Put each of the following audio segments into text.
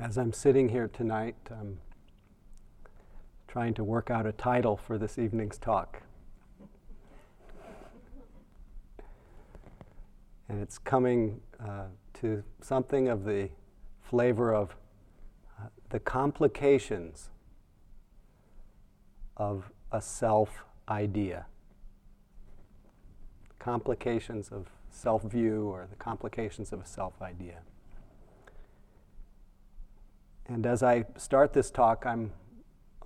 As I'm sitting here tonight, I'm trying to work out a title for this evening's talk. And it's coming uh, to something of the flavor of uh, the complications of a self idea. Complications of self view or the complications of a self idea. And as I start this talk, I'm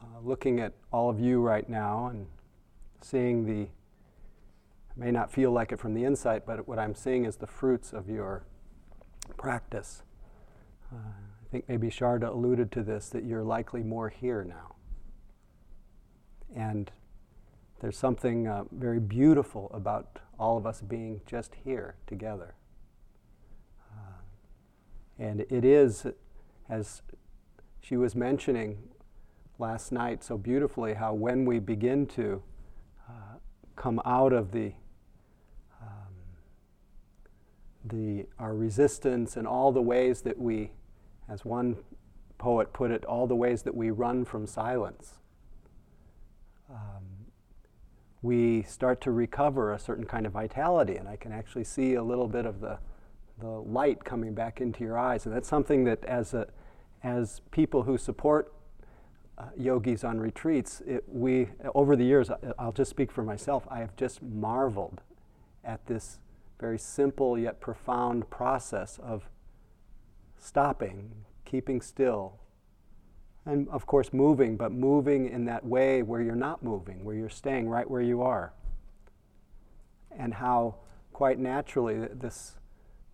uh, looking at all of you right now and seeing the, I may not feel like it from the inside, but what I'm seeing is the fruits of your practice. Uh, I think maybe Sharda alluded to this, that you're likely more here now. And there's something uh, very beautiful about all of us being just here together. Uh, and it is, as she was mentioning last night so beautifully how when we begin to uh, come out of the um, the our resistance and all the ways that we, as one poet put it, all the ways that we run from silence. Um, we start to recover a certain kind of vitality, and I can actually see a little bit of the the light coming back into your eyes, and that's something that as a as people who support uh, yogis on retreats, it, we, over the years, I'll just speak for myself, I have just marveled at this very simple yet profound process of stopping, keeping still, and of course moving, but moving in that way where you're not moving, where you're staying right where you are. And how quite naturally this,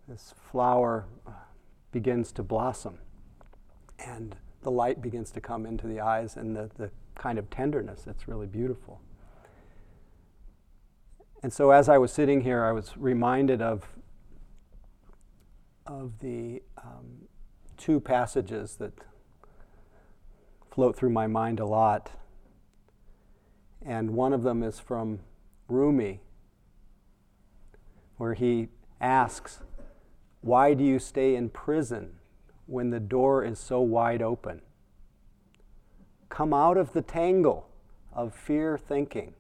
this flower uh, begins to blossom and the light begins to come into the eyes and the, the kind of tenderness that's really beautiful. And so as I was sitting here, I was reminded of, of the um, two passages that float through my mind a lot. And one of them is from Rumi, where he asks, Why do you stay in prison? When the door is so wide open. Come out of the tangle of fear thinking.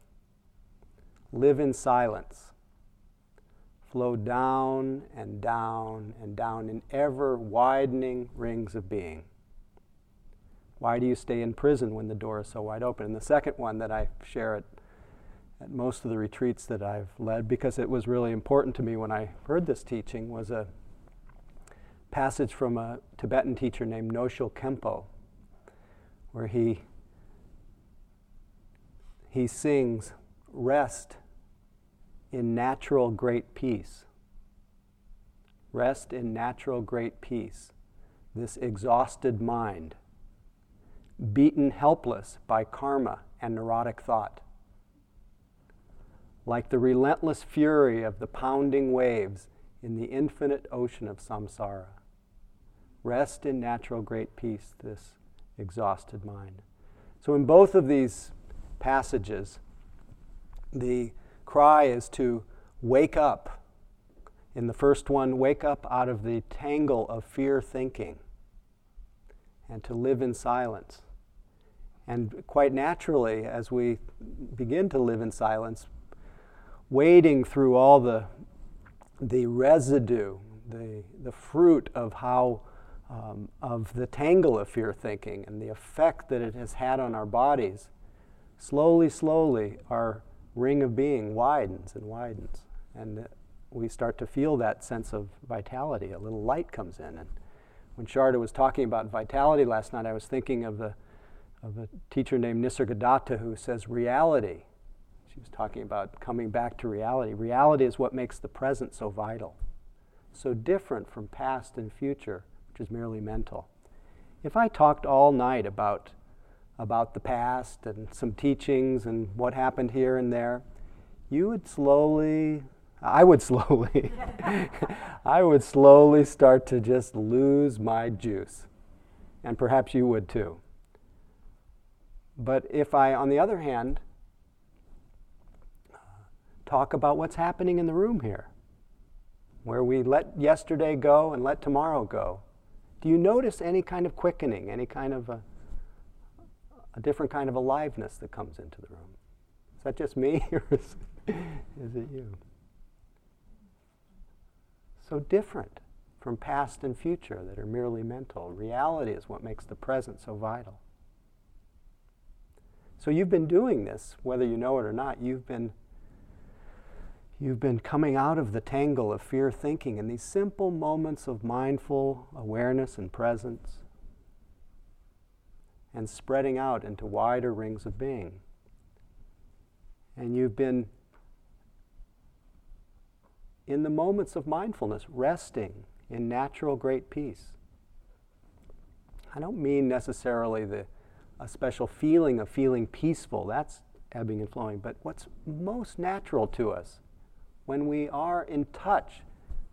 Live in silence. Flow down and down and down in ever widening rings of being. Why do you stay in prison when the door is so wide open? And the second one that I share at, at most of the retreats that I've led, because it was really important to me when I heard this teaching, was a passage from a Tibetan teacher named Nyoshul Khenpo, where he, he sings, Rest in natural great peace. Rest in natural great peace, this exhausted mind, beaten helpless by karma and neurotic thought. Like the relentless fury of the pounding waves in the infinite ocean of samsara. Rest in natural great peace, this exhausted mind. So, in both of these passages, the cry is to wake up. In the first one, wake up out of the tangle of fear thinking and to live in silence. And quite naturally, as we begin to live in silence, wading through all the, the residue, the, the fruit of how um, of the tangle of fear thinking and the effect that it has had on our bodies, slowly, slowly, our ring of being widens and widens. And we start to feel that sense of vitality. A little light comes in. And when Sharda was talking about vitality last night, I was thinking of, the, of a teacher named Nisargadatta who says reality. She was talking about coming back to reality. Reality is what makes the present so vital, so different from past and future is merely mental. If I talked all night about, about the past and some teachings and what happened here and there, you would slowly, I would slowly, I would slowly start to just lose my juice. And perhaps you would too. But if I, on the other hand, talk about what's happening in the room here, where we let yesterday go and let tomorrow go, Do you notice any kind of quickening, any kind of a, a different kind of aliveness that comes into the room? Is that just me or is, is it you? So different from past and future that are merely mental. Reality is what makes the present so vital. So you've been doing this, whether you know it or not, you've been you've been coming out of the tangle of fear thinking in these simple moments of mindful awareness and presence and spreading out into wider rings of being. And you've been in the moments of mindfulness, resting in natural great peace. I don't mean necessarily the a special feeling of feeling peaceful. That's ebbing and flowing. But what's most natural to us when we are in touch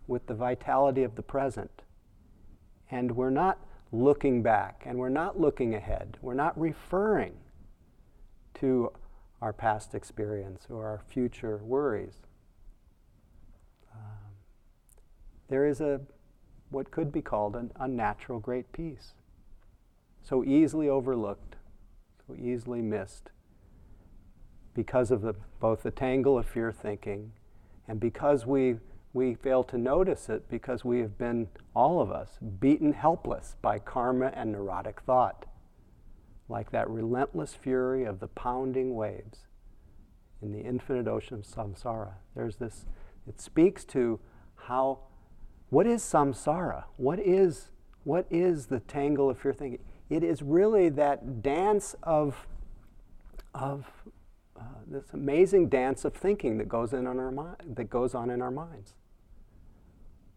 with the vitality of the present and we're not looking back and we're not looking ahead, we're not referring to our past experience or our future worries. Um, there is a what could be called an unnatural great peace, so easily overlooked, so easily missed, because of the, both the tangle of fear thinking and because we, we fail to notice it, because we have been, all of us, beaten helpless by karma and neurotic thought, like that relentless fury of the pounding waves in the infinite ocean of samsara. There's this, it speaks to how what is samsara? What is, what is the tangle of fear thinking? It is really that dance of, of uh, this amazing dance of thinking that goes, in on our mi- that goes on in our minds.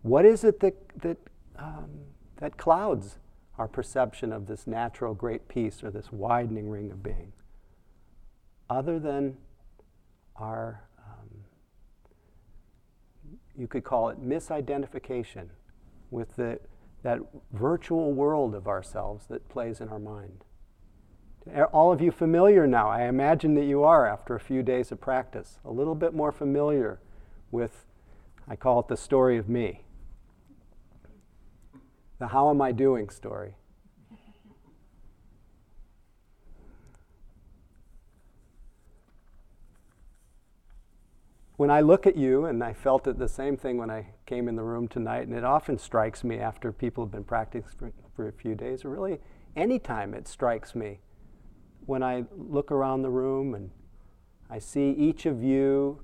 What is it that, that, um, that clouds our perception of this natural great peace or this widening ring of being? Other than our you could call it misidentification with the, that virtual world of ourselves that plays in our mind. All of you familiar now? I imagine that you are after a few days of practice, a little bit more familiar with, I call it the story of me. The how am I doing story. when I look at you, and I felt it the same thing when I came in the room tonight, and it often strikes me after people have been practicing for, for a few days, or really anytime it strikes me when I look around the room and I see each of you.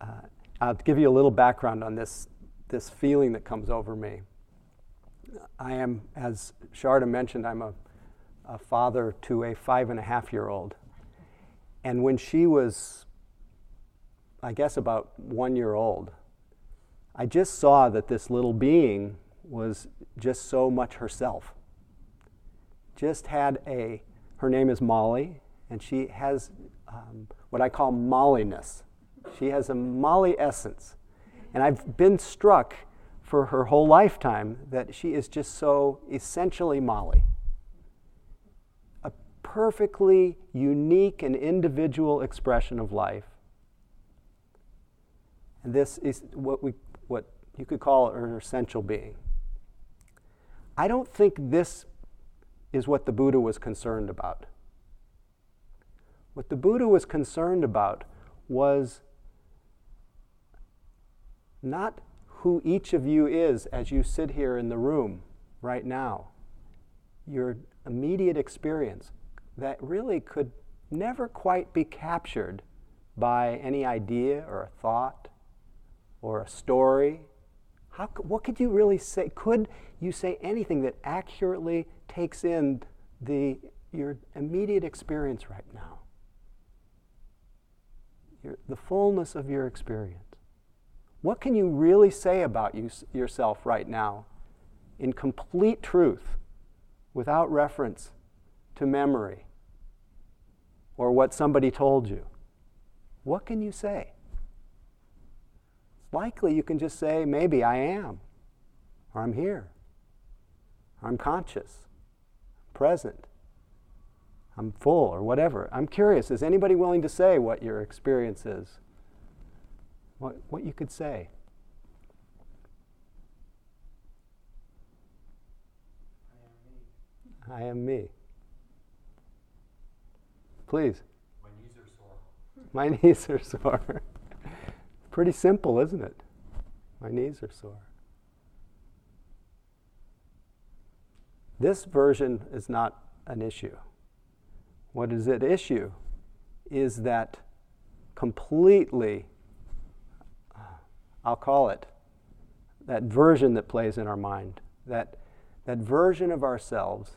Uh, I'll give you a little background on this, this feeling that comes over me. I am, as Sharda mentioned, I'm a, a father to a five and a half year old. And when she was I guess, about one year old, I just saw that this little being was just so much herself. Just had a, her name is Molly, and she has um, what I call Molliness. She has a Molly essence. And I've been struck for her whole lifetime that she is just so essentially Molly. A perfectly unique and individual expression of life and this is what, we, what you could call an essential being. I don't think this is what the Buddha was concerned about. What the Buddha was concerned about was not who each of you is as you sit here in the room right now, your immediate experience that really could never quite be captured by any idea or a thought or a story? How, what could you really say? Could you say anything that accurately takes in the, your immediate experience right now? Your, the fullness of your experience. What can you really say about you, yourself right now in complete truth without reference to memory or what somebody told you? What can you say? Likely you can just say, maybe I am, or I'm here, or I'm conscious, present, I'm full, or whatever. I'm curious, is anybody willing to say what your experience is? What, what you could say? I am me. I am me. Please. My knees are sore. My knees are sore. Pretty simple, isn't it? My knees are sore. This version is not an issue. What is at issue is that completely, uh, I'll call it, that version that plays in our mind, that, that version of ourselves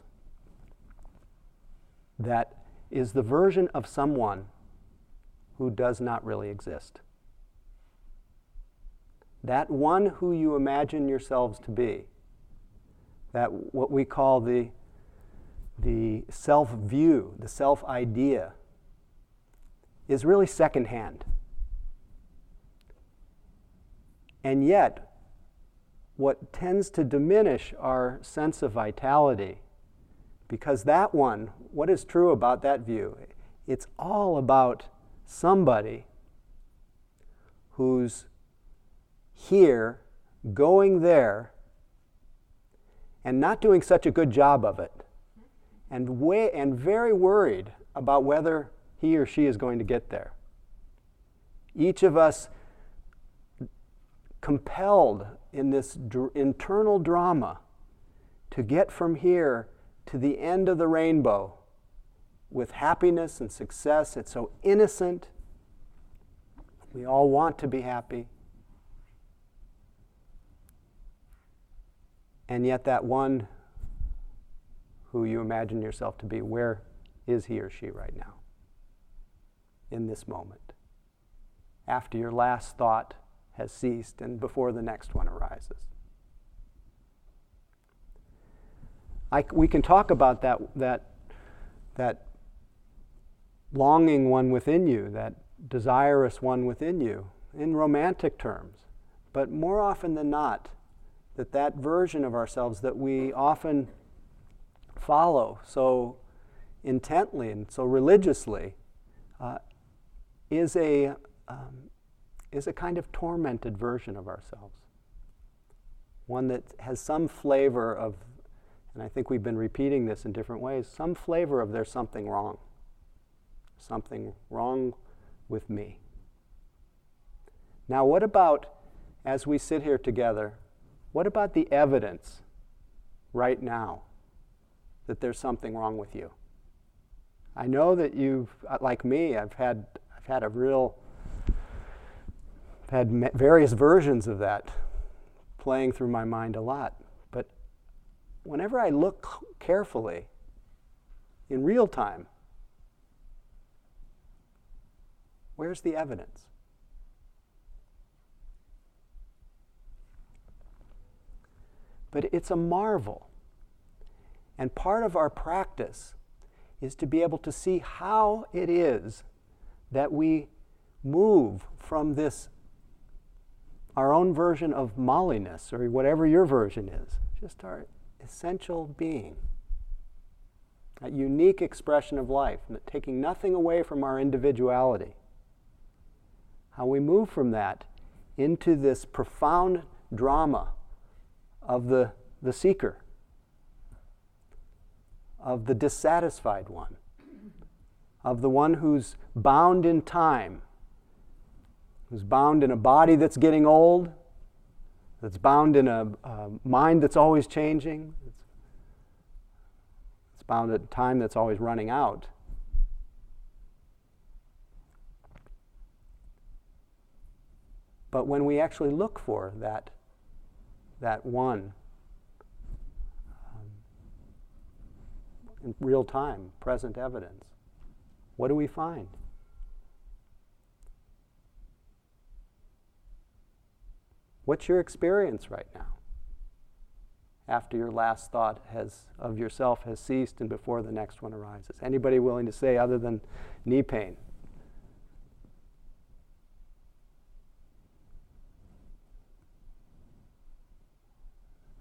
that is the version of someone who does not really exist. That one who you imagine yourselves to be, that what we call the, the self view, the self idea, is really secondhand. And yet, what tends to diminish our sense of vitality, because that one, what is true about that view? It's all about somebody who's here, going there, and not doing such a good job of it, and, way, and very worried about whether he or she is going to get there. Each of us compelled in this dr- internal drama to get from here to the end of the rainbow with happiness and success. It's so innocent. We all want to be happy. And yet, that one who you imagine yourself to be, where is he or she right now? In this moment. After your last thought has ceased and before the next one arises. I, we can talk about that, that, that longing one within you, that desirous one within you, in romantic terms. But more often than not, that that version of ourselves that we often follow so intently and so religiously uh, is a um, is a kind of tormented version of ourselves. One that has some flavor of, and I think we've been repeating this in different ways, some flavor of there's something wrong. Something wrong with me. Now, what about, as we sit here together, what about the evidence right now that there's something wrong with you? I know that you've, uh, like me, I've had, I've had a real had various versions of that playing through my mind a lot. But whenever I look carefully, in real time, where's the evidence? But it's a marvel. And part of our practice is to be able to see how it is that we move from this our own version of molliness or whatever your version is, just our essential being. That unique expression of life, taking nothing away from our individuality. How we move from that into this profound drama of the, the seeker, of the dissatisfied one, of the one who's bound in time who's bound in a body that's getting old, that's bound in a, a mind that's always changing, it's, bound at time that's always running out. But when we actually look for that, that one um, in real time, present evidence, what do we find? What's your experience right now? After your last thought has, of yourself has ceased and before the next one arises. Anybody willing to say other than knee pain?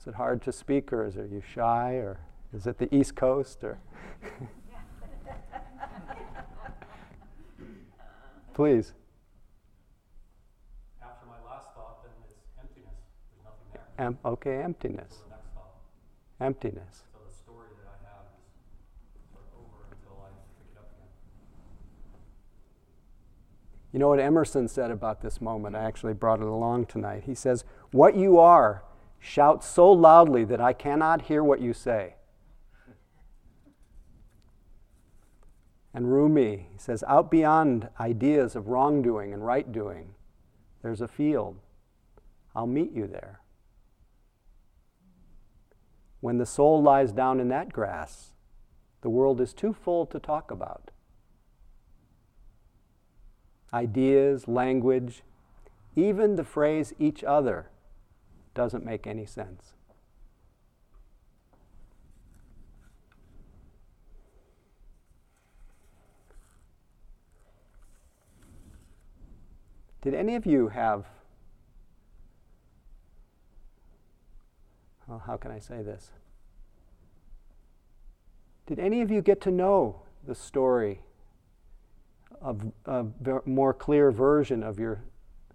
Is it hard to speak, or is it you shy, or is it the East Coast, or? Please. After my last thought, then it's emptiness. There's nothing there. Em- okay, emptiness. So the emptiness. So the story that I have is sort of over until I pick it up again. You know what Emerson said about this moment? I actually brought it along tonight. He says, What you are shouts so loudly that I cannot hear what you say. And Rumi says, Out beyond ideas of wrongdoing and right doing, there's a field. I'll meet you there. When the soul lies down in that grass, the world is too full to talk about ideas, language, even the phrase each other doesn't make any sense. Did any of you have, well, how can I say this? Did any of you get to know the story a, a more clear version of your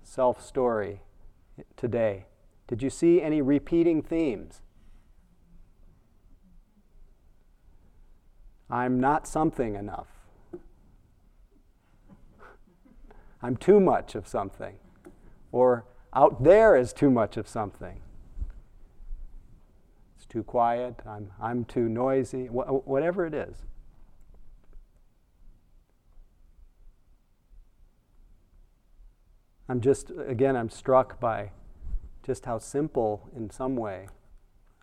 self story today? Did you see any repeating themes? I'm not something enough. I'm too much of something. Or out there is too much of something. It's too quiet. I'm, I'm too noisy. Wh- whatever it is. I'm just, again, I'm struck by just how simple, in some way,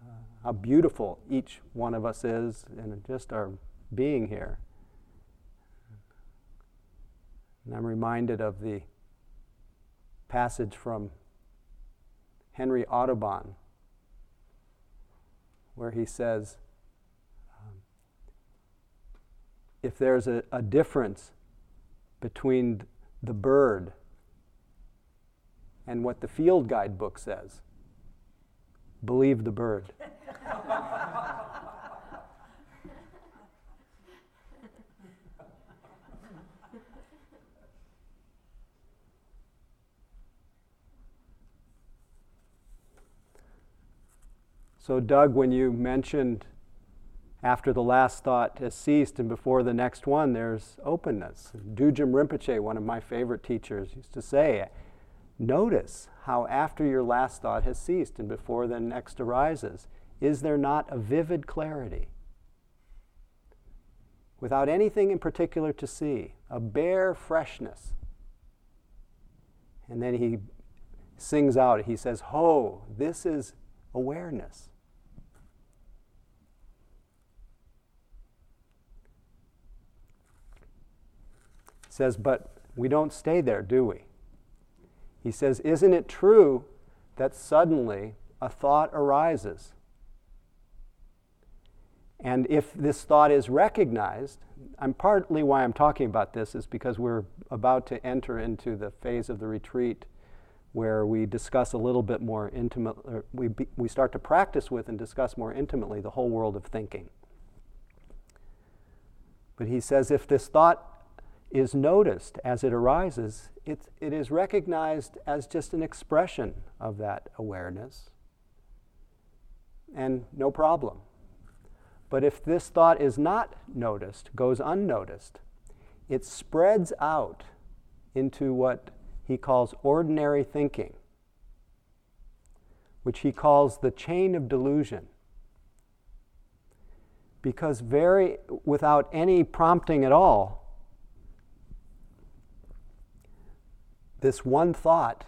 uh, how beautiful each one of us is, and just our being here. And I'm reminded of the passage from Henry Audubon, where he says, um, if there's a, a difference between the bird and what the field guide book says. Believe the bird. so, Doug, when you mentioned after the last thought has ceased and before the next one, there's openness. Dudjom Rinpoche, one of my favorite teachers, used to say, Notice how, after your last thought has ceased and before the next arises, is there not a vivid clarity? Without anything in particular to see, a bare freshness. And then he sings out, he says, Ho, this is awareness. He says, but we don't stay there, do we? He says, Isn't it true that suddenly a thought arises? And if this thought is recognized, I'm partly why I'm talking about this is because we're about to enter into the phase of the retreat where we discuss a little bit more intimate, we, we start to practice with and discuss more intimately the whole world of thinking. But he says if this thought is noticed as it arises, it, it is recognized as just an expression of that awareness. And no problem. But if this thought is not noticed, goes unnoticed, it spreads out into what he calls ordinary thinking, which he calls the chain of delusion. Because very without any prompting at all, this one thought,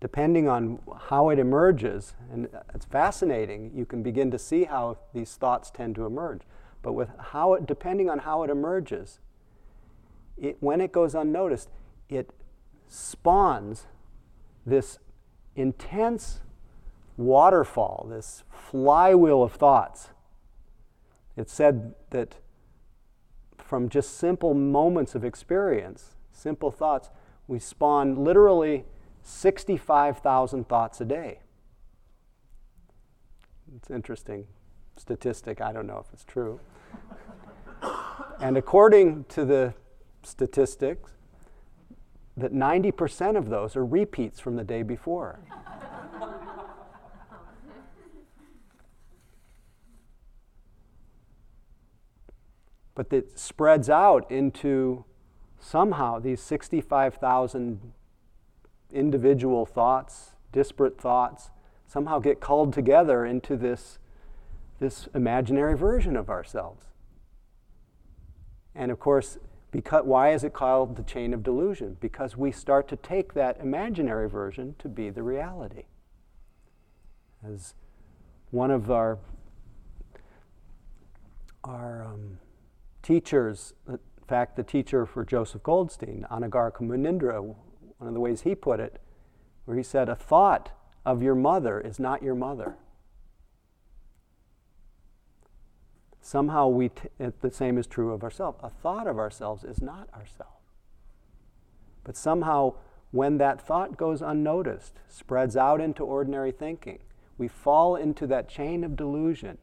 depending on how it emerges, and it's fascinating, you can begin to see how these thoughts tend to emerge. But with how it, depending on how it emerges, it, when it goes unnoticed, it spawns this intense waterfall, this flywheel of thoughts. It's said that from just simple moments of experience, simple thoughts, we spawn literally 65,000 thoughts a day. It's an interesting statistic. I don't know if it's true. and according to the statistics, that 90% of those are repeats from the day before. but that spreads out into somehow these 65,000 individual thoughts, disparate thoughts, somehow get called together into this, this imaginary version of ourselves. And of course, because, why is it called the chain of delusion? Because we start to take that imaginary version to be the reality. As one of our, our um, teachers, in fact, the teacher for Joseph Goldstein, Anagarika Munindra, one of the ways he put it, where he said, A thought of your mother is not your mother. Somehow we, t- the same is true of ourselves. A thought of ourselves is not ourselves. But somehow, when that thought goes unnoticed, spreads out into ordinary thinking, we fall into that chain of delusion,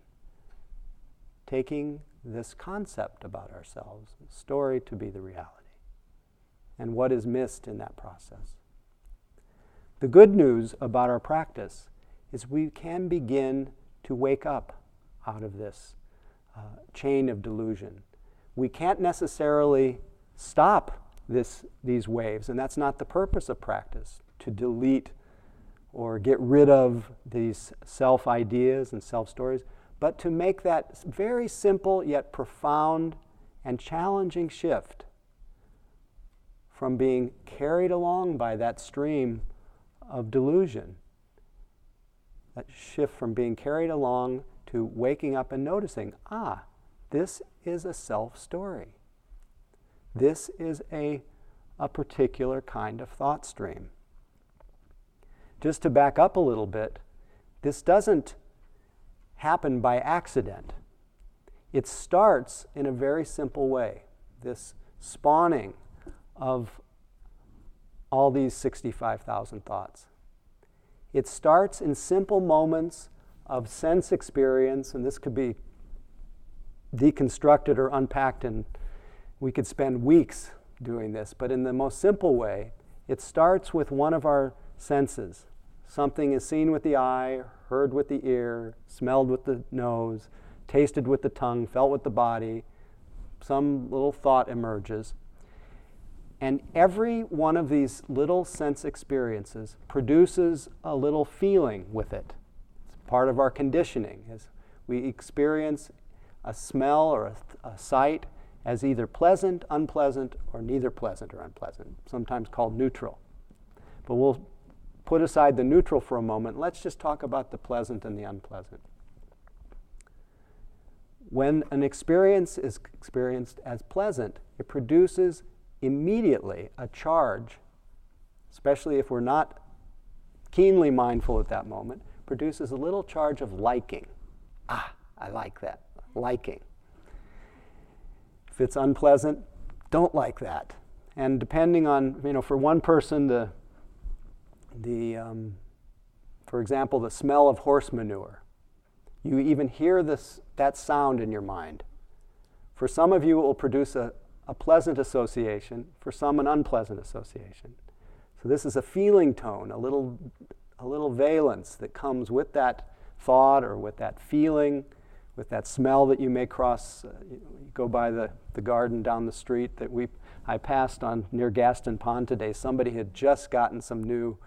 taking this concept about ourselves, story, to be the reality. And what is missed in that process? The good news about our practice is we can begin to wake up out of this uh, chain of delusion. We can't necessarily stop this, these waves, and that's not the purpose of practice to delete or get rid of these self ideas and self stories, but to make that very simple yet profound and challenging shift from being carried along by that stream of delusion. That shift from being carried along to waking up and noticing ah, this is a self story. This is a, a particular kind of thought stream. Just to back up a little bit, this doesn't happen by accident. It starts in a very simple way this spawning of all these 65,000 thoughts. It starts in simple moments of sense experience, and this could be deconstructed or unpacked, and we could spend weeks doing this, but in the most simple way, it starts with one of our senses. Something is seen with the eye, heard with the ear, smelled with the nose, tasted with the tongue, felt with the body. Some little thought emerges. And every one of these little sense experiences produces a little feeling with it It's part of our conditioning is we experience a smell or a, a sight as either pleasant, unpleasant, or neither pleasant or unpleasant, sometimes called neutral. But we'll put aside the neutral for a moment. Let's just talk about the pleasant and the unpleasant. When an experience is experienced as pleasant, it produces immediately a charge, especially if we're not keenly mindful at that moment, produces a little charge of liking. Ah, I like that. Liking. If it's unpleasant, don't like that. And depending on, you know, for one person, the, the um, for example, the smell of horse manure, you even hear this, that sound in your mind. For some of you, it will produce a, a pleasant association, for some, an unpleasant association. So, this is a feeling tone, a little a little valence that comes with that thought or with that feeling, with that smell that you may cross. Uh, you, go by the, the garden down the street that we I passed on near Gaston Pond today. Somebody had just gotten some new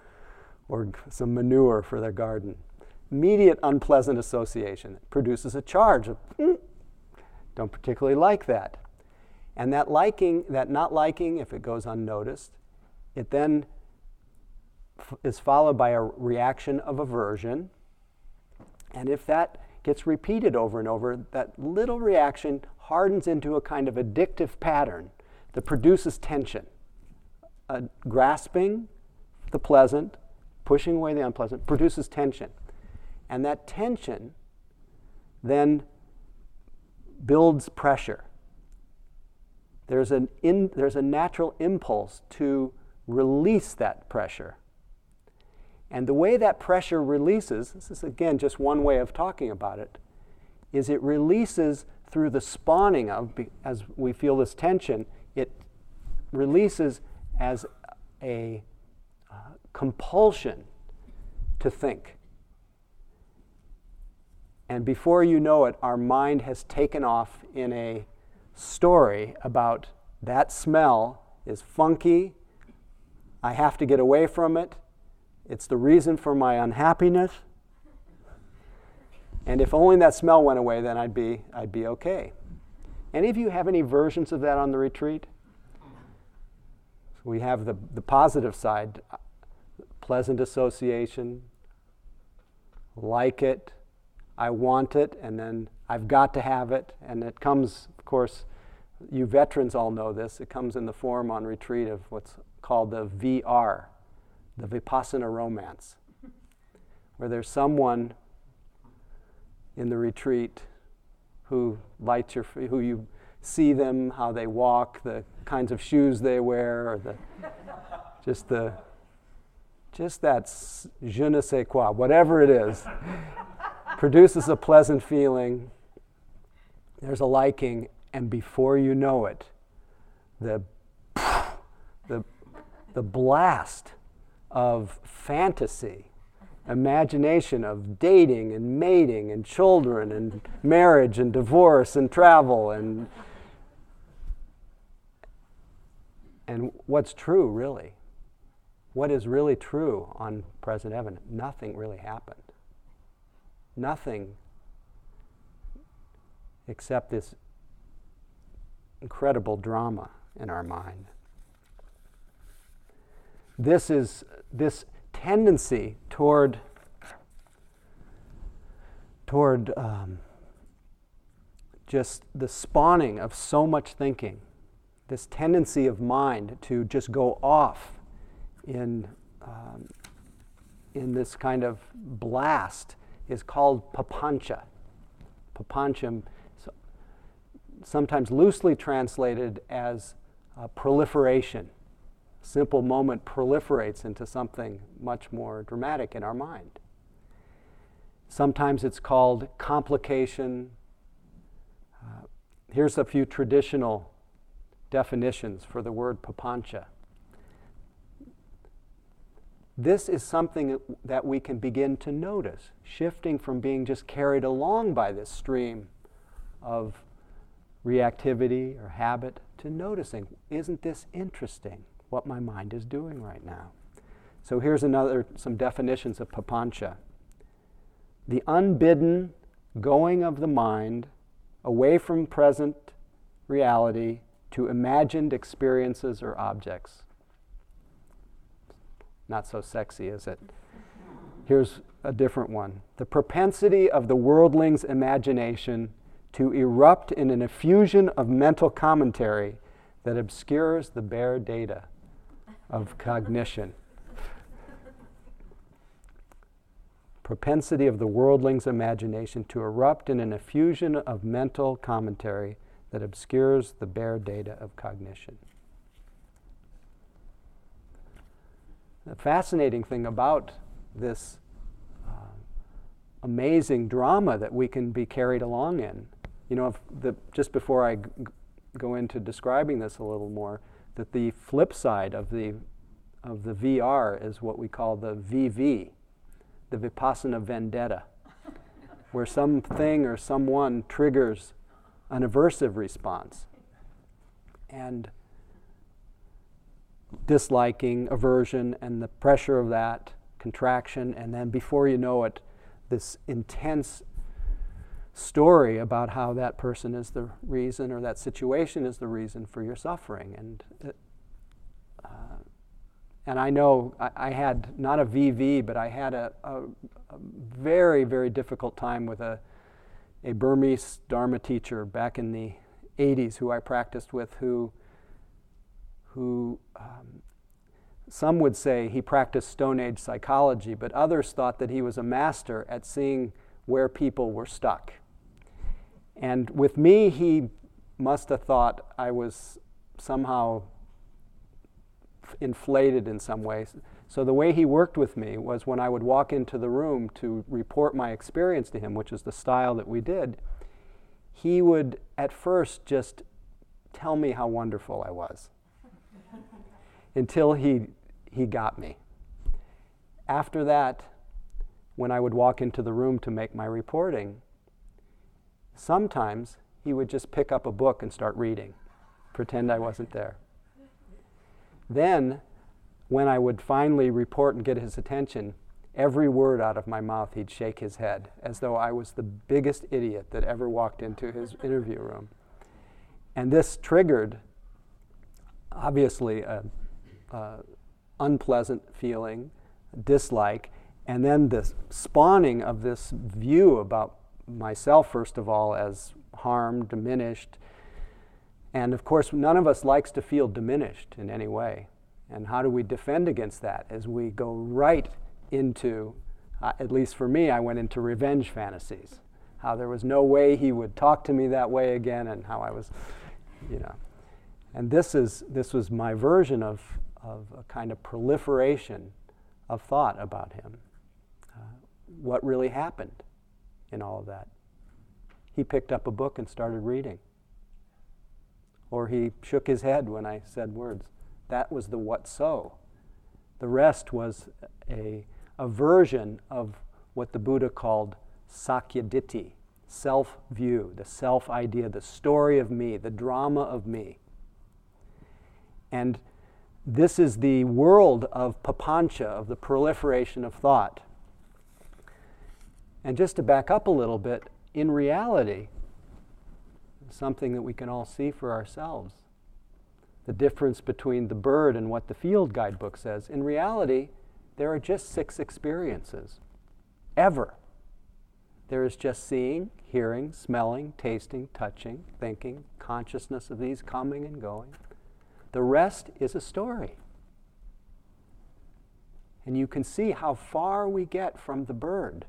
or some manure for their garden. Immediate unpleasant association produces a charge of mm, don't particularly like that. And that liking, that not liking, if it goes unnoticed, it then is followed by a reaction of aversion. And if that gets repeated over and over, that little reaction hardens into a kind of addictive pattern that produces tension. A grasping the pleasant, pushing away the unpleasant, produces tension. And that tension then builds pressure. There's, an in, there's a natural impulse to release that pressure and the way that pressure releases, this is again just one way of talking about it, is it releases through the spawning of, as we feel this tension, it releases as a uh, compulsion to think. And before you know it, our mind has taken off in a story about that smell is funky. I have to get away from it. It's the reason for my unhappiness. And if only that smell went away, then I'd be, I'd be okay. Any of you have any versions of that on the retreat? We have the, the positive side pleasant association, like it, I want it, and then I've got to have it. And it comes, of course, you veterans all know this, it comes in the form on retreat of what's called the VR, the Vipassana romance, where there's someone in the retreat who lights your, who you see them, how they walk, the kinds of shoes they wear, or the, just the, just that je ne sais quoi, whatever it is, produces a pleasant feeling. There's a liking, and before you know it, the, the, the blast of fantasy, imagination of dating and mating and children and marriage and divorce and travel and and what's true really what is really true on present evidence? Nothing really happened. Nothing except this incredible drama in our mind. This is this tendency toward toward um, just the spawning of so much thinking, this tendency of mind to just go off in, um, in this kind of blast is called papancha. Papancham, sometimes loosely translated as uh, proliferation. A simple moment proliferates into something much more dramatic in our mind. Sometimes it's called complication. Uh, here's a few traditional definitions for the word papancha this is something that we can begin to notice, shifting from being just carried along by this stream of reactivity or habit to noticing, isn't this interesting what my mind is doing right now? So here's another some definitions of papancha. The unbidden going of the mind away from present reality to imagined experiences or objects. Not so sexy, is it? Here's a different one the propensity of the worldling's imagination to erupt in an effusion of mental commentary that obscures the bare data of cognition. propensity of the worldling's imagination to erupt in an effusion of mental commentary that obscures the bare data of cognition. The fascinating thing about this uh, amazing drama that we can be carried along in, you know, the, just before I g- go into describing this a little more, that the flip side of the of the VR is what we call the VV, the Vipassana vendetta, where something or someone triggers an aversive response. And disliking, aversion, and the pressure of that, contraction, and then before you know it, this intense story about how that person is the reason or that situation is the reason for your suffering. And, uh, and I know I, I, had not a VV, but I had a, a, a, very, very difficult time with a, a Burmese Dharma teacher back in the 80s who I practiced with who who um, some would say he practiced Stone Age psychology, but others thought that he was a master at seeing where people were stuck. And with me, he must have thought I was somehow inflated in some ways. So the way he worked with me was when I would walk into the room to report my experience to him, which is the style that we did, he would at first just tell me how wonderful I was until he, he got me. After that, when I would walk into the room to make my reporting, sometimes he would just pick up a book and start reading, pretend I wasn't there. Then, when I would finally report and get his attention, every word out of my mouth, he'd shake his head as though I was the biggest idiot that ever walked into his interview room. And this triggered, obviously, a, a unpleasant feeling, dislike, and then the spawning of this view about myself, first of all, as harmed, diminished. And of course, none of us likes to feel diminished in any way. And how do we defend against that? As we go right into, uh, at least for me, I went into revenge fantasies. How there was no way he would talk to me that way again, and how I was, you know. And this, is, this was my version of, of a kind of proliferation of thought about him. Uh, what really happened in all of that? He picked up a book and started reading. Or he shook his head when I said words. That was the what so. The rest was a, a version of what the Buddha called Sakyaditi, self view, the self idea, the story of me, the drama of me. And this is the world of papancha, of the proliferation of thought. And just to back up a little bit, in reality, something that we can all see for ourselves. The difference between the bird and what the field guidebook says. In reality, there are just six experiences, ever. There is just seeing, hearing, smelling, tasting, touching, thinking, consciousness of these coming and going. The rest is a story. And you can see how far we get from the bird,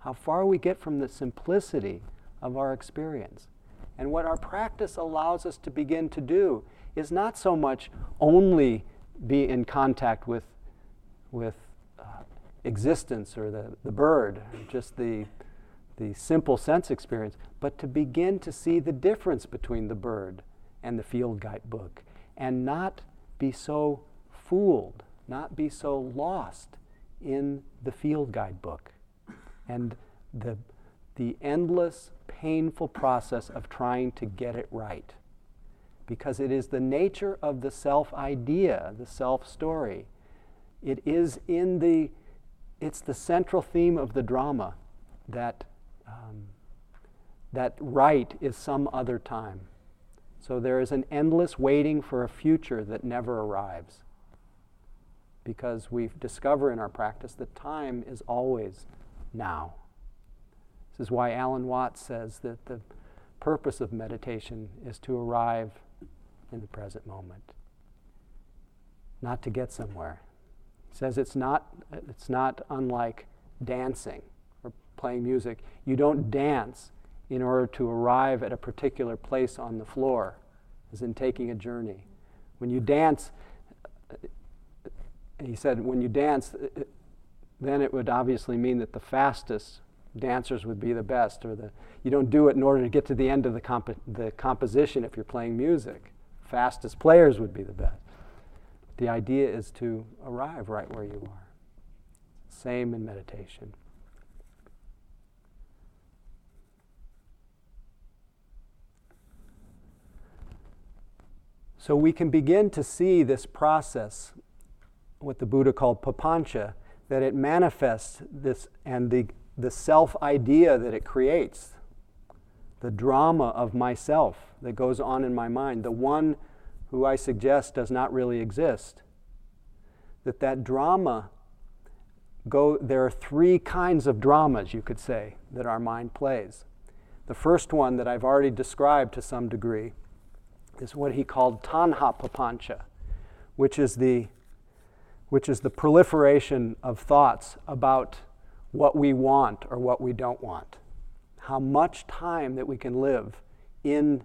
how far we get from the simplicity of our experience. And what our practice allows us to begin to do is not so much only be in contact with, with uh, existence or the, the bird, just the, the simple sense experience, but to begin to see the difference between the bird and the field guide book and not be so fooled, not be so lost in the field guide book and the, the endless, painful process of trying to get it right. Because it is the nature of the self idea, the self story. It is in the, it's the central theme of the drama that, um, that right is some other time. So there is an endless waiting for a future that never arrives. Because we discover in our practice that time is always now. This is why Alan Watts says that the purpose of meditation is to arrive in the present moment, not to get somewhere. He says it's not, it's not unlike dancing or playing music. You don't dance in order to arrive at a particular place on the floor, as in taking a journey. When you dance, he said, when you dance, then it would obviously mean that the fastest dancers would be the best, or the, you don't do it in order to get to the end of the, comp- the composition if you're playing music. Fastest players would be the best. The idea is to arrive right where you are. Same in meditation. So we can begin to see this process, what the Buddha called papancha, that it manifests this and the, the self idea that it creates, the drama of myself that goes on in my mind, the one who I suggest does not really exist. That that drama go there are three kinds of dramas you could say that our mind plays. The first one that I've already described to some degree is what he called tanha papancha, which is the which is the proliferation of thoughts about what we want or what we don't want. How much time that we can live in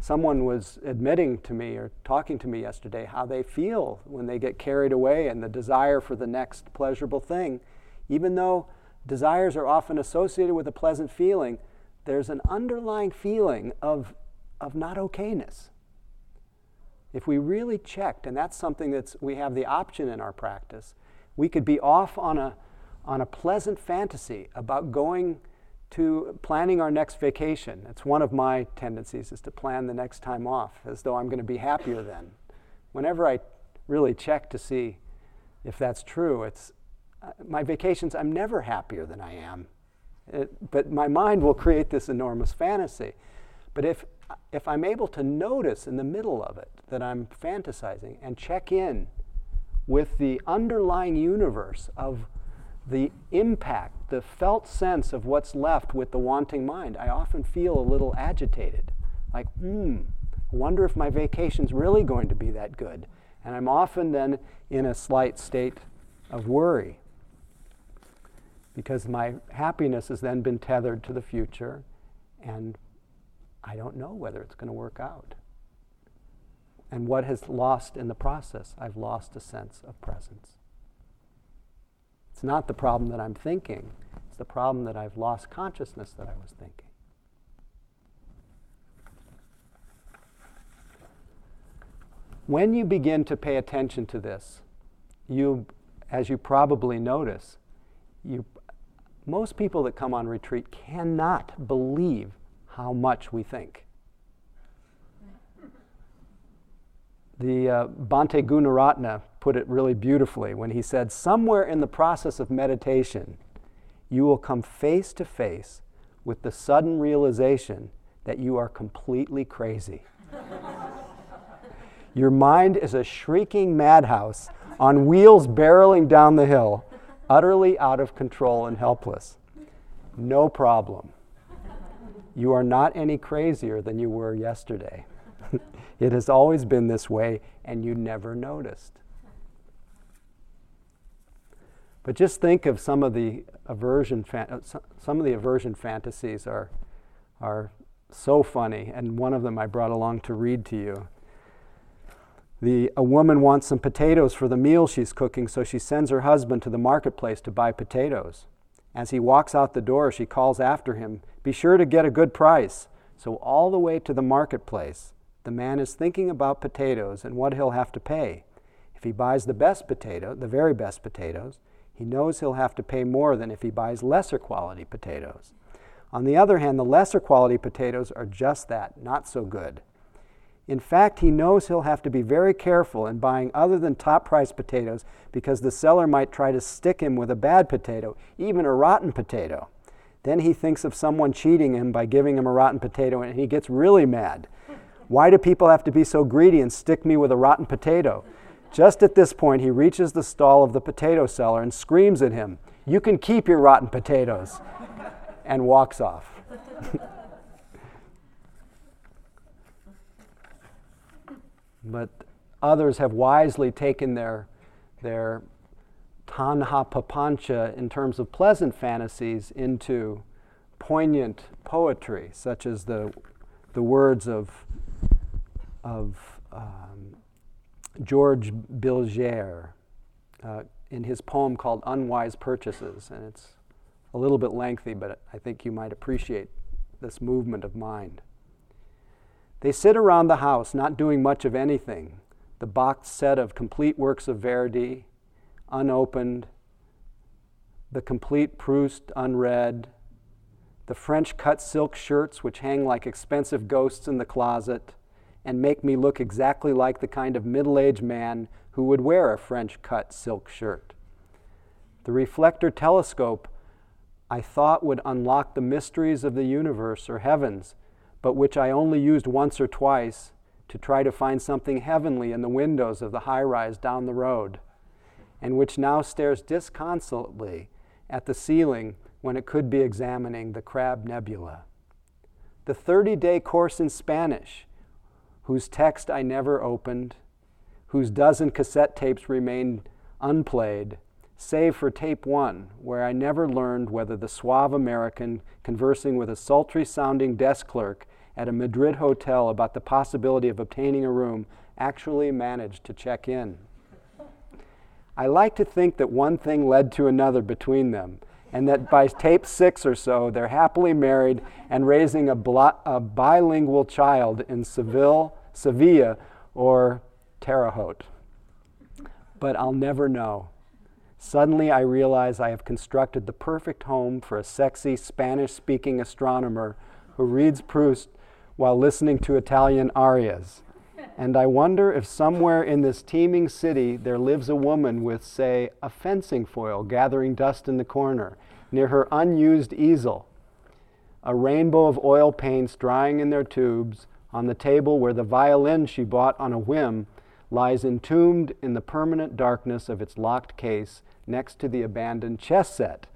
someone was admitting to me or talking to me yesterday how they feel when they get carried away and the desire for the next pleasurable thing even though desires are often associated with a pleasant feeling there's an underlying feeling of, of not okayness if we really checked, and that's something that we have the option in our practice, we could be off on a, on a pleasant fantasy about going to planning our next vacation. That's one of my tendencies is to plan the next time off as though I'm going to be happier then. Whenever I really check to see if that's true. It's uh, my vacations, I'm never happier than I am. It, but my mind will create this enormous fantasy. But if, if I'm able to notice in the middle of it that I'm fantasizing and check in with the underlying universe of the impact, the felt sense of what's left with the wanting mind, I often feel a little agitated. Like, hmm, wonder if my vacation's really going to be that good. And I'm often then in a slight state of worry because my happiness has then been tethered to the future and I don't know whether it's going to work out. And what has lost in the process? I've lost a sense of presence. It's not the problem that I'm thinking, it's the problem that I've lost consciousness that I was thinking. When you begin to pay attention to this, you, as you probably notice, you, most people that come on retreat cannot believe how much we think. The uh, Bhante Gunaratana put it really beautifully when he said, Somewhere in the process of meditation, you will come face to face with the sudden realization that you are completely crazy. Your mind is a shrieking madhouse on wheels barreling down the hill, utterly out of control and helpless. No problem. You are not any crazier than you were yesterday. it has always been this way, and you never noticed. But just think of some of the aversion, uh, some of the aversion fantasies are, are so funny, and one of them I brought along to read to you. The, a woman wants some potatoes for the meal she's cooking, so she sends her husband to the marketplace to buy potatoes. As he walks out the door, she calls after him, Be sure to get a good price. So, all the way to the marketplace, the man is thinking about potatoes and what he'll have to pay. If he buys the best potato, the very best potatoes, he knows he'll have to pay more than if he buys lesser quality potatoes. On the other hand, the lesser quality potatoes are just that, not so good. In fact, he knows he'll have to be very careful in buying other than top price potatoes because the seller might try to stick him with a bad potato, even a rotten potato. Then he thinks of someone cheating him by giving him a rotten potato and he gets really mad. Why do people have to be so greedy and stick me with a rotten potato? Just at this point, he reaches the stall of the potato seller and screams at him, You can keep your rotten potatoes, and walks off. but others have wisely taken their, their tanha papancha in terms of pleasant fantasies into poignant poetry, such as the, the words of, of um, George Bilgere uh, in his poem called Unwise Purchases. And it's a little bit lengthy, but I think you might appreciate this movement of mind. They sit around the house, not doing much of anything. The boxed set of complete works of Verdi, unopened, the complete Proust unread, the French cut silk shirts which hang like expensive ghosts in the closet, and make me look exactly like the kind of middle aged man who would wear a French cut silk shirt. The reflector telescope I thought would unlock the mysteries of the universe or heavens, but which I only used once or twice to try to find something heavenly in the windows of the high rise down the road, and which now stares disconsolately at the ceiling when it could be examining the Crab Nebula. The 30 day course in Spanish whose text I never opened, whose dozen cassette tapes remained unplayed, save for tape one, where I never learned whether the suave American conversing with a sultry sounding desk clerk at a Madrid hotel about the possibility of obtaining a room actually managed to check in. I like to think that one thing led to another between them, and that by tape six or so, they're happily married and raising a, blo- a bilingual child in Seville, Sevilla or Terre Haute. But I'll never know. Suddenly, I realize I have constructed the perfect home for a sexy Spanish speaking astronomer who reads Proust while listening to Italian arias. And I wonder if somewhere in this teeming city there lives a woman with, say, a fencing foil gathering dust in the corner near her unused easel, a rainbow of oil paints drying in their tubes on the table where the violin she bought on a whim lies entombed in the permanent darkness of its locked case next to the abandoned chess set.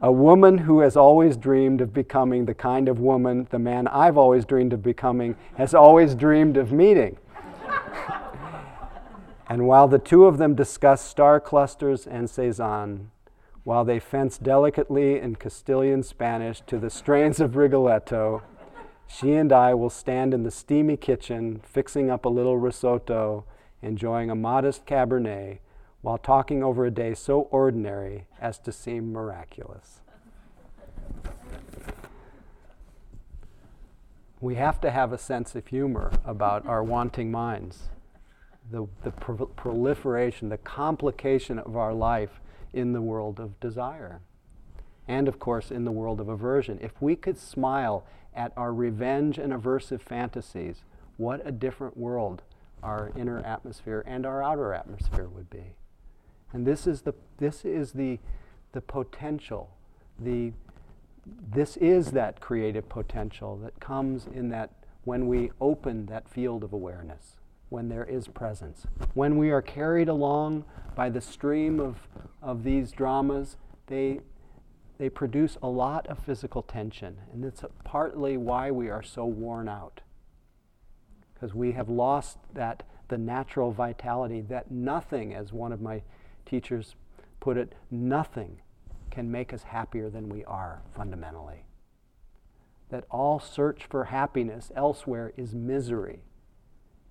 A woman who has always dreamed of becoming the kind of woman the man I've always dreamed of becoming has always dreamed of meeting. and while the two of them discuss star clusters and Cezanne, while they fence delicately in Castilian Spanish to the strains of Rigoletto, she and I will stand in the steamy kitchen, fixing up a little risotto, enjoying a modest Cabernet, while talking over a day so ordinary as to seem miraculous. We have to have a sense of humor about our wanting minds, the, the pro- proliferation, the complication of our life in the world of desire, and of course in the world of aversion. If we could smile at our revenge and aversive fantasies, what a different world our inner atmosphere and our outer atmosphere would be. And this is the, this is the, the potential, the, this is that creative potential that comes in that when we open that field of awareness, when there is presence. When we are carried along by the stream of, of these dramas, they, they produce a lot of physical tension. And it's partly why we are so worn out. Because we have lost that, the natural vitality that nothing, as one of my teachers put it, nothing can make us happier than we are fundamentally. That all search for happiness elsewhere is misery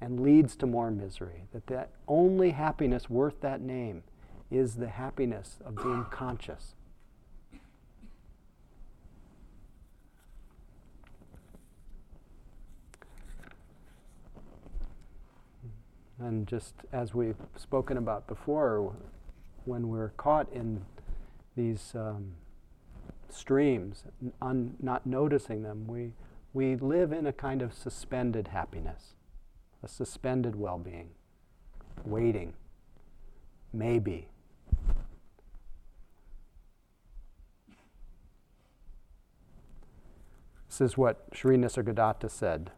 and leads to more misery. That the only happiness worth that name is the happiness of being conscious And just as we've spoken about before, when we're caught in these um, streams, un- not noticing them, we, we live in a kind of suspended happiness, a suspended well being, waiting, maybe. This is what Sri Nisargadatta said.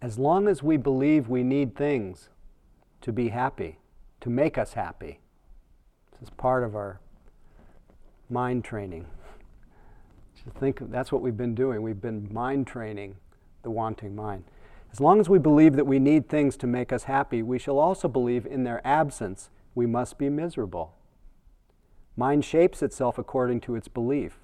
As long as we believe we need things to be happy, to make us happy, this is part of our mind training. To think that's what we've been doing. We've been mind training the wanting mind. As long as we believe that we need things to make us happy, we shall also believe in their absence we must be miserable. Mind shapes itself according to its belief.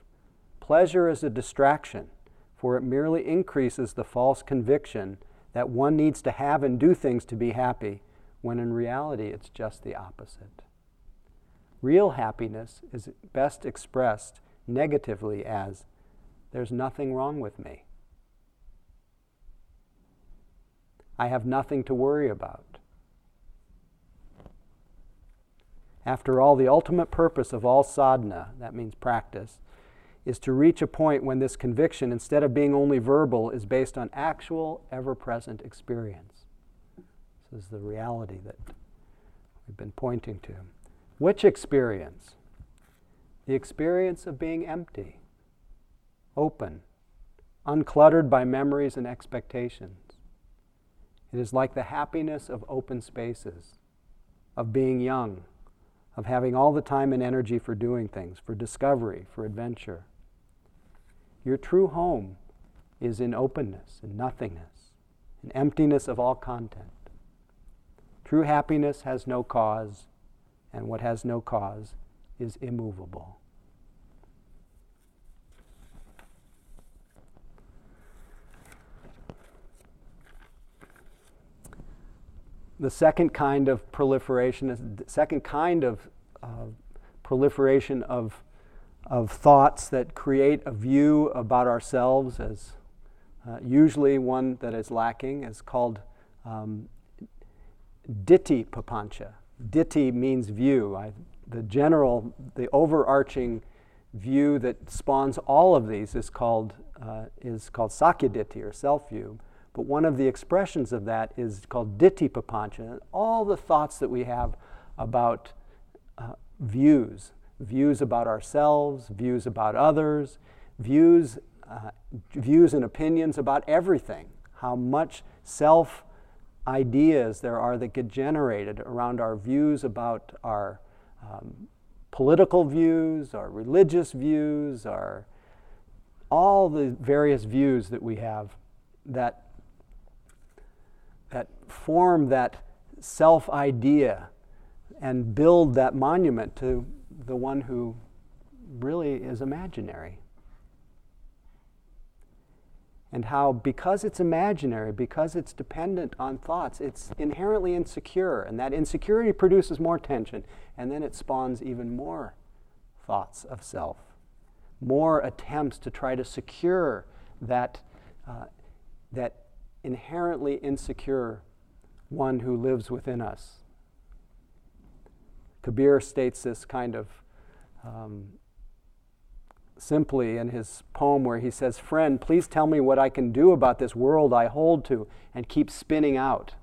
Pleasure is a distraction, for it merely increases the false conviction that one needs to have and do things to be happy, when in reality it's just the opposite. Real happiness is best expressed negatively as there's nothing wrong with me. I have nothing to worry about. After all, the ultimate purpose of all sadhana, that means practice, is to reach a point when this conviction, instead of being only verbal, is based on actual, ever present experience. This is the reality that we've been pointing to. Which experience? The experience of being empty, open, uncluttered by memories and expectations. It is like the happiness of open spaces, of being young, of having all the time and energy for doing things, for discovery, for adventure. Your true home is in openness and nothingness, in emptiness of all content. True happiness has no cause, and what has no cause is immovable. The second kind of proliferation, is the second kind of uh, proliferation of of thoughts that create a view about ourselves as uh, usually one that is lacking is called um, ditthi papancha. Ditthi means view. I, the general, the overarching view that spawns all of these is called, uh, is called Sakyaditthi or self view. But one of the expressions of that is called Ditthi Papancha. All the thoughts that we have about uh, views, views about ourselves, views about others, views, uh, views and opinions about everything, how much self ideas there are that get generated around our views about our um, political views, our religious views, our all the various views that we have that that form that self idea and build that monument to the one who really is imaginary and how, because it's imaginary, because it's dependent on thoughts, it's inherently insecure. And that insecurity produces more tension. And then it spawns even more thoughts of self, more attempts to try to secure that, uh, that inherently insecure one who lives within us. Kabir states this kind of um, simply in his poem where he says, Friend, please tell me what I can do about this world I hold to and keep spinning out.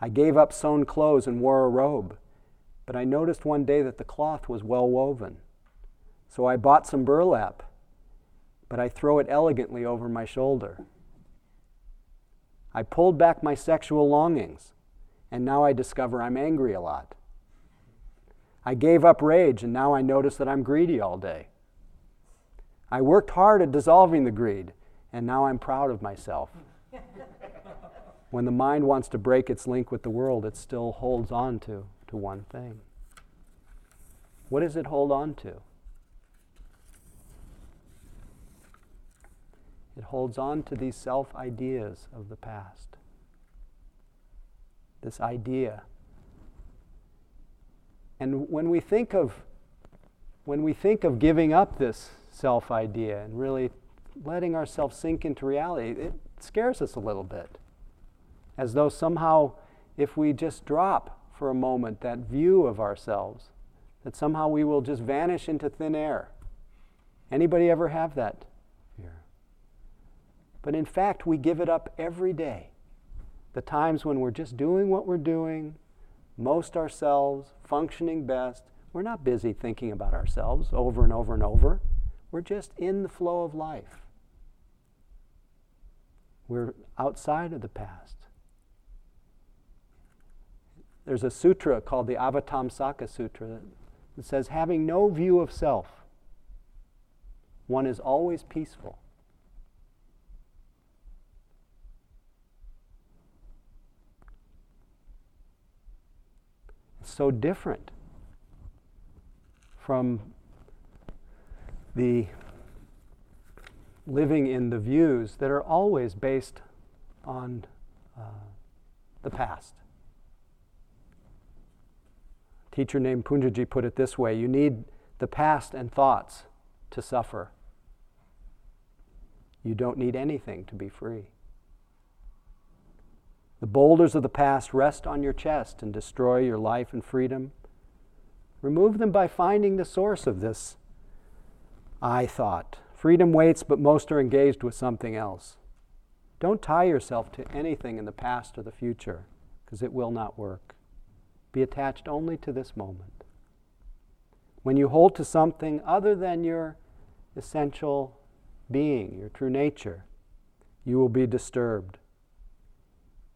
I gave up sewn clothes and wore a robe, but I noticed one day that the cloth was well woven. So I bought some burlap, but I throw it elegantly over my shoulder. I pulled back my sexual longings, and now I discover I'm angry a lot. I gave up rage, and now I notice that I'm greedy all day. I worked hard at dissolving the greed, and now I'm proud of myself. when the mind wants to break its link with the world, it still holds on to, to one thing. What does it hold on to? It holds on to these self ideas of the past. This idea and when we think of when we think of giving up this self idea and really letting ourselves sink into reality, it scares us a little bit. As though somehow, if we just drop for a moment that view of ourselves, that somehow we will just vanish into thin air. Anybody ever have that fear? But in fact, we give it up every day. The times when we're just doing what we're doing, most ourselves, functioning best. We're not busy thinking about ourselves over and over and over. We're just in the flow of life. We're outside of the past. There's a sutra called the Avatamsaka Sutra that says, having no view of self, one is always peaceful. So different from the living in the views that are always based on uh, the past. A teacher named Poonjaji put it this way you need the past and thoughts to suffer. You don't need anything to be free. The boulders of the past rest on your chest and destroy your life and freedom. Remove them by finding the source of this I thought. Freedom waits, but most are engaged with something else. Don't tie yourself to anything in the past or the future, because it will not work. Be attached only to this moment. When you hold to something other than your essential being, your true nature, you will be disturbed.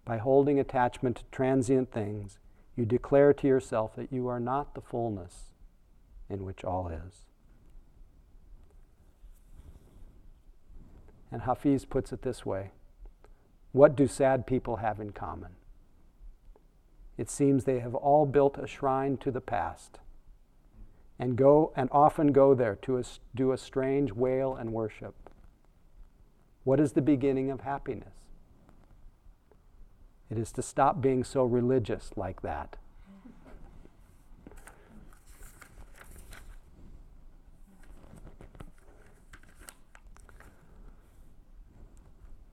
By holding attachment to transient things, you declare to yourself that you are not the fullness in which all is. And Hafiz puts it this way What do sad people have in common? It seems they have all built a shrine to the past and go and often go there to do a strange wail and worship. What is the beginning of happiness? It is to stop being so religious like that.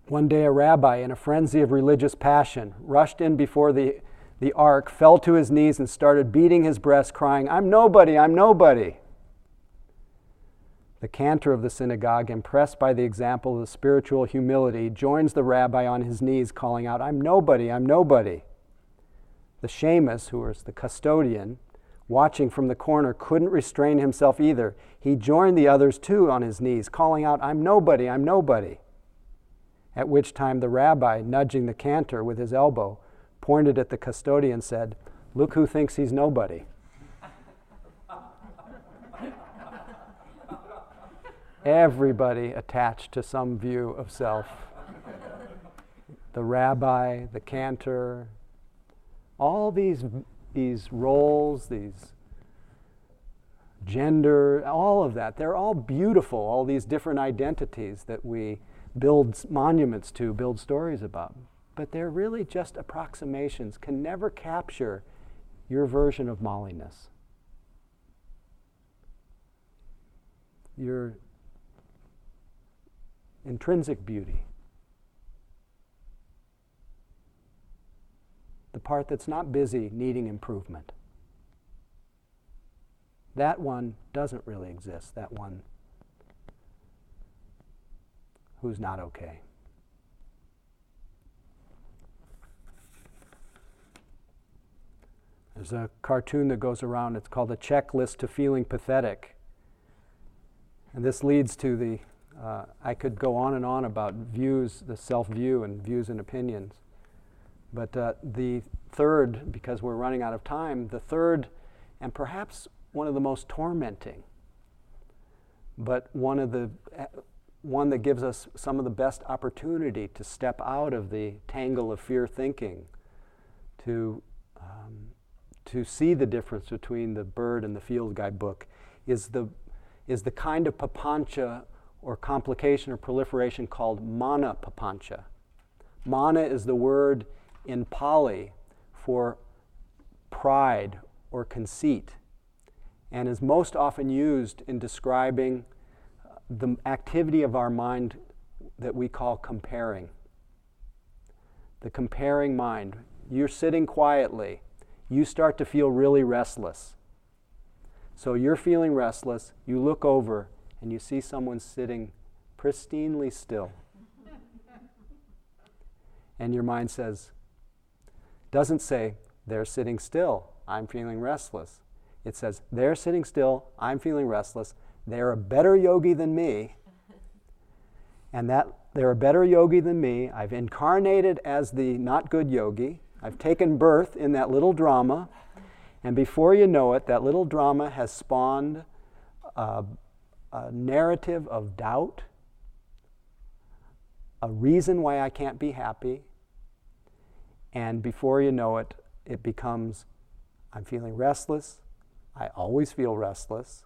One day, a rabbi, in a frenzy of religious passion, rushed in before the, the ark, fell to his knees, and started beating his breast, crying, I'm nobody, I'm nobody. The cantor of the synagogue, impressed by the example of the spiritual humility, joins the rabbi on his knees, calling out, I'm nobody, I'm nobody. The shamus, who was the custodian, watching from the corner, couldn't restrain himself either. He joined the others too on his knees, calling out, I'm nobody, I'm nobody. At which time the rabbi, nudging the cantor with his elbow, pointed at the custodian and said, Look who thinks he's nobody. Everybody attached to some view of self. the rabbi, the cantor, all these, these roles, these gender, all of that, they're all beautiful, all these different identities that we build monuments to, build stories about. But they're really just approximations, can never capture your version of Molliness. Your intrinsic beauty. The part that's not busy needing improvement. That one doesn't really exist, that one who's not okay. There's a cartoon that goes around, it's called A Checklist to Feeling Pathetic. And this leads to the, uh, I could go on and on about views, the self view, and views and opinions. But uh, the third, because we're running out of time, the third, and perhaps one of the most tormenting, but one of the uh, one that gives us some of the best opportunity to step out of the tangle of fear thinking, to um, to see the difference between the bird and the field guide book, is the is the kind of papancha or complication or proliferation called mana papancha. Mana is the word in Pali for pride or conceit and is most often used in describing uh, the activity of our mind that we call comparing. The comparing mind. You're sitting quietly, you start to feel really restless. So you're feeling restless, you look over and you see someone sitting pristinely still. and your mind says, doesn't say, they're sitting still, I'm feeling restless. It says, they're sitting still, I'm feeling restless, they're a better yogi than me, and that they're a better yogi than me. I've incarnated as the not good yogi. I've taken birth in that little drama, and before you know it, that little drama has spawned a, a narrative of doubt, a reason why I can't be happy, and before you know it, it becomes I'm feeling restless. I always feel restless.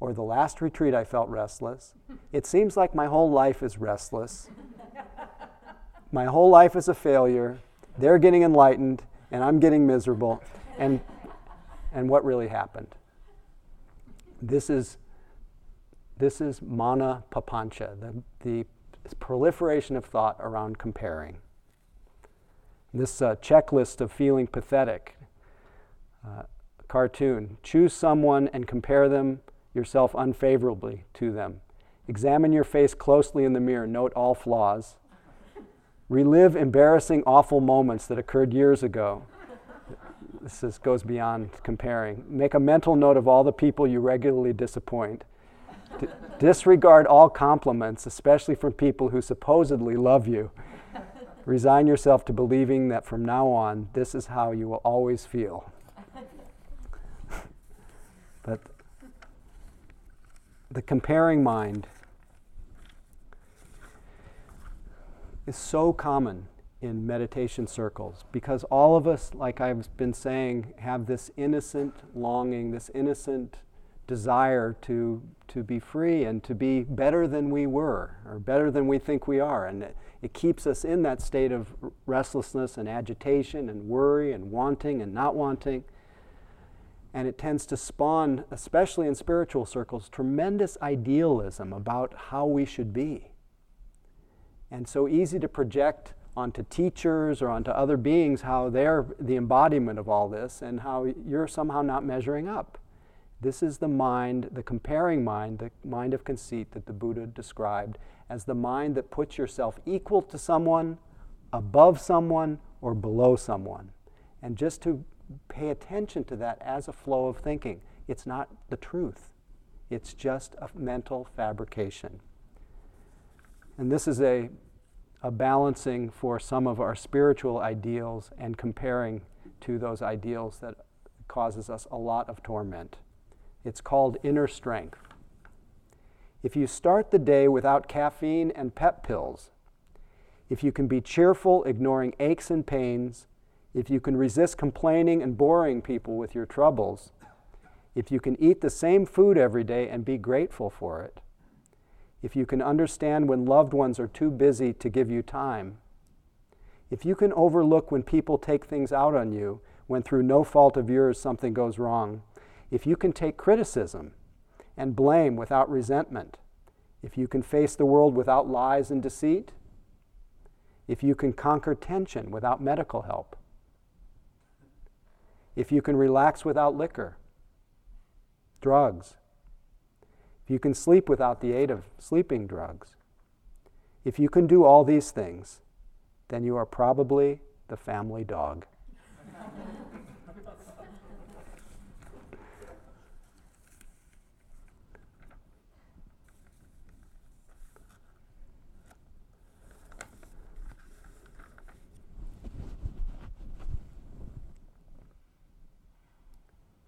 Or the last retreat, I felt restless. It seems like my whole life is restless. my whole life is a failure. They're getting enlightened, and I'm getting miserable. And, and what really happened? This is, this is mana papancha, the, the proliferation of thought around comparing. This uh, checklist of feeling pathetic. Uh, cartoon. Choose someone and compare them yourself unfavorably to them. Examine your face closely in the mirror. Note all flaws. Relive embarrassing, awful moments that occurred years ago. This is, goes beyond comparing. Make a mental note of all the people you regularly disappoint. D- disregard all compliments, especially from people who supposedly love you. Resign yourself to believing that from now on, this is how you will always feel. but the comparing mind is so common in meditation circles because all of us, like I've been saying, have this innocent longing, this innocent desire to, to be free and to be better than we were or better than we think we are. And it, it keeps us in that state of restlessness and agitation and worry and wanting and not wanting and it tends to spawn, especially in spiritual circles, tremendous idealism about how we should be. And so easy to project onto teachers or onto other beings how they're the embodiment of all this and how you're somehow not measuring up. This is the mind, the comparing mind, the mind of conceit that the Buddha described as the mind that puts yourself equal to someone, above someone, or below someone. And just to pay attention to that as a flow of thinking. It's not the truth, it's just a mental fabrication. And this is a, a balancing for some of our spiritual ideals and comparing to those ideals that causes us a lot of torment. It's called inner strength. If you start the day without caffeine and pep pills, if you can be cheerful, ignoring aches and pains, if you can resist complaining and boring people with your troubles, if you can eat the same food every day and be grateful for it, if you can understand when loved ones are too busy to give you time, if you can overlook when people take things out on you, when through no fault of yours something goes wrong, if you can take criticism and blame without resentment, if you can face the world without lies and deceit, if you can conquer tension without medical help, if you can relax without liquor, drugs, if you can sleep without the aid of sleeping drugs, if you can do all these things, then you are probably the family dog.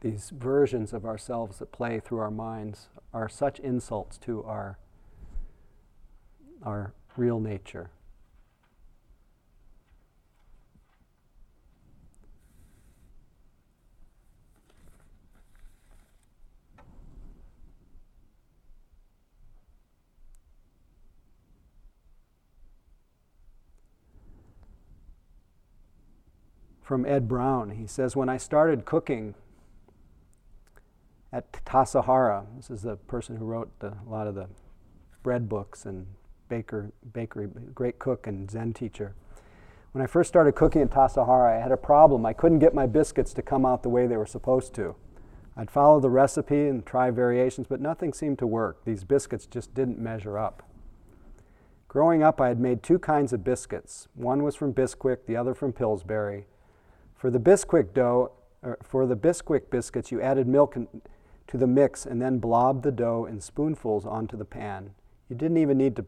these versions of ourselves that play through our minds are such insults to our, our real nature. From Ed Brown, he says, When I started cooking at Tassajara. This is the person who wrote the, a lot of the bread books and baker, bakery, great cook and Zen teacher. When I first started cooking at Tassajara, I had a problem. I couldn't get my biscuits to come out the way they were supposed to. I'd follow the recipe and try variations, but nothing seemed to work. These biscuits just didn't measure up. Growing up, I had made two kinds of biscuits. One was from Bisquick, the other from Pillsbury. For the Bisquick dough, for the Bisquick biscuits, you added milk and to the mix and then blob the dough in spoonfuls onto the pan. You didn't even need to,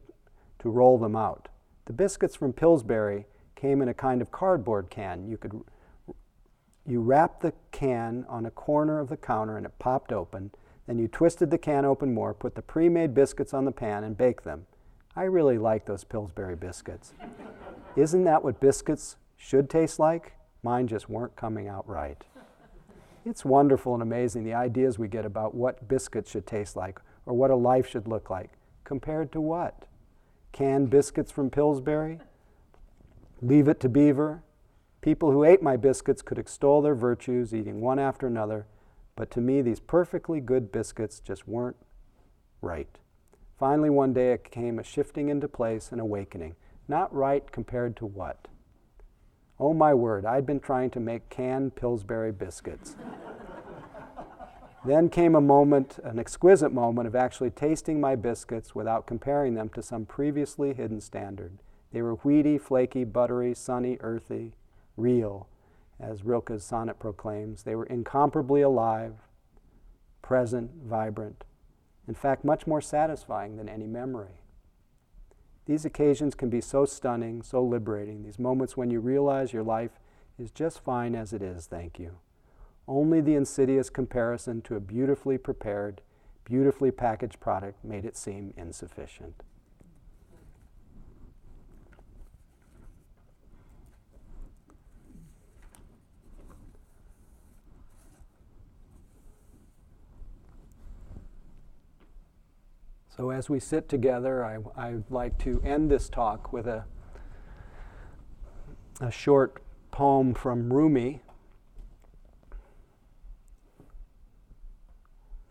to roll them out. The biscuits from Pillsbury came in a kind of cardboard can. You could you wrapped the can on a corner of the counter and it popped open. Then you twisted the can open more, put the pre-made biscuits on the pan and baked them. I really like those Pillsbury biscuits. Isn't that what biscuits should taste like? Mine just weren't coming out right. It's wonderful and amazing the ideas we get about what biscuits should taste like or what a life should look like. Compared to what? Canned biscuits from Pillsbury? Leave it to Beaver? People who ate my biscuits could extol their virtues, eating one after another, but to me, these perfectly good biscuits just weren't right. Finally, one day it came a shifting into place and awakening. Not right compared to what? Oh my word, I'd been trying to make canned Pillsbury biscuits. then came a moment, an exquisite moment, of actually tasting my biscuits without comparing them to some previously hidden standard. They were wheaty, flaky, buttery, sunny, earthy, real, as Rilke's sonnet proclaims. They were incomparably alive, present, vibrant, in fact, much more satisfying than any memory. These occasions can be so stunning, so liberating, these moments when you realize your life is just fine as it is, thank you. Only the insidious comparison to a beautifully prepared, beautifully packaged product made it seem insufficient. So, as we sit together, I, I'd like to end this talk with a, a short poem from Rumi.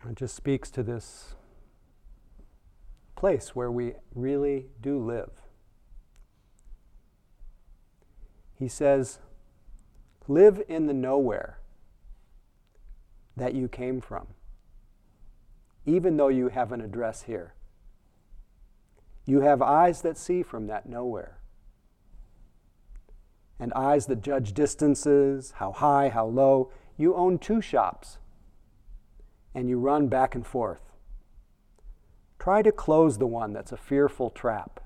It just speaks to this place where we really do live. He says, Live in the nowhere that you came from. even though you have an address here. You have eyes that see from that nowhere, and eyes that judge distances, how high, how low. You own two shops, and you run back and forth. Try to close the one that's a fearful trap,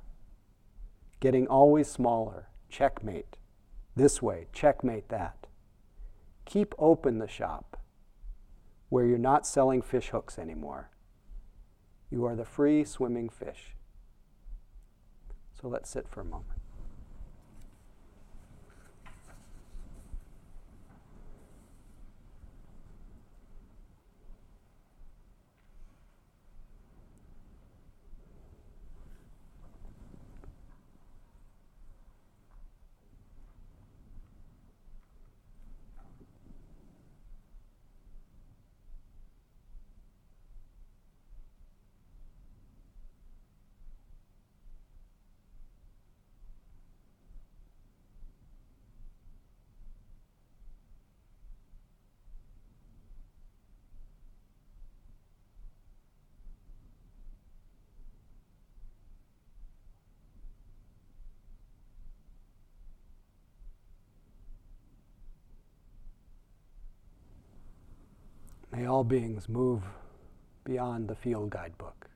getting always smaller. Checkmate. This way, checkmate that. Keep open the shop where you're not selling fish hooks anymore. You are the free swimming fish. So let's sit for a moment. All beings move beyond the field guidebook.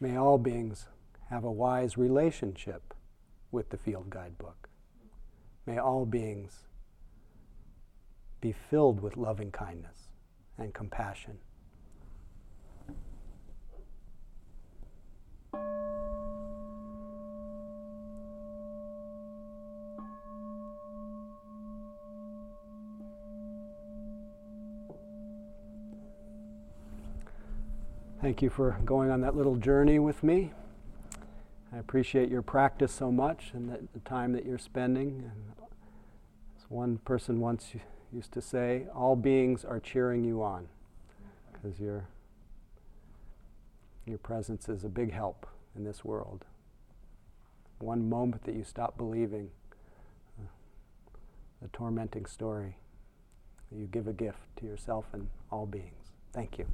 May all beings have a wise relationship with the field guidebook. May all beings be filled with loving kindness and compassion. Thank you for going on that little journey with me. I appreciate your practice so much and the, time that you're spending. And as one person once used to say, all beings are cheering you on because your, your presence is a big help in this world. One moment that you stop believing uh, the tormenting story, you give a gift to yourself and all beings. Thank you.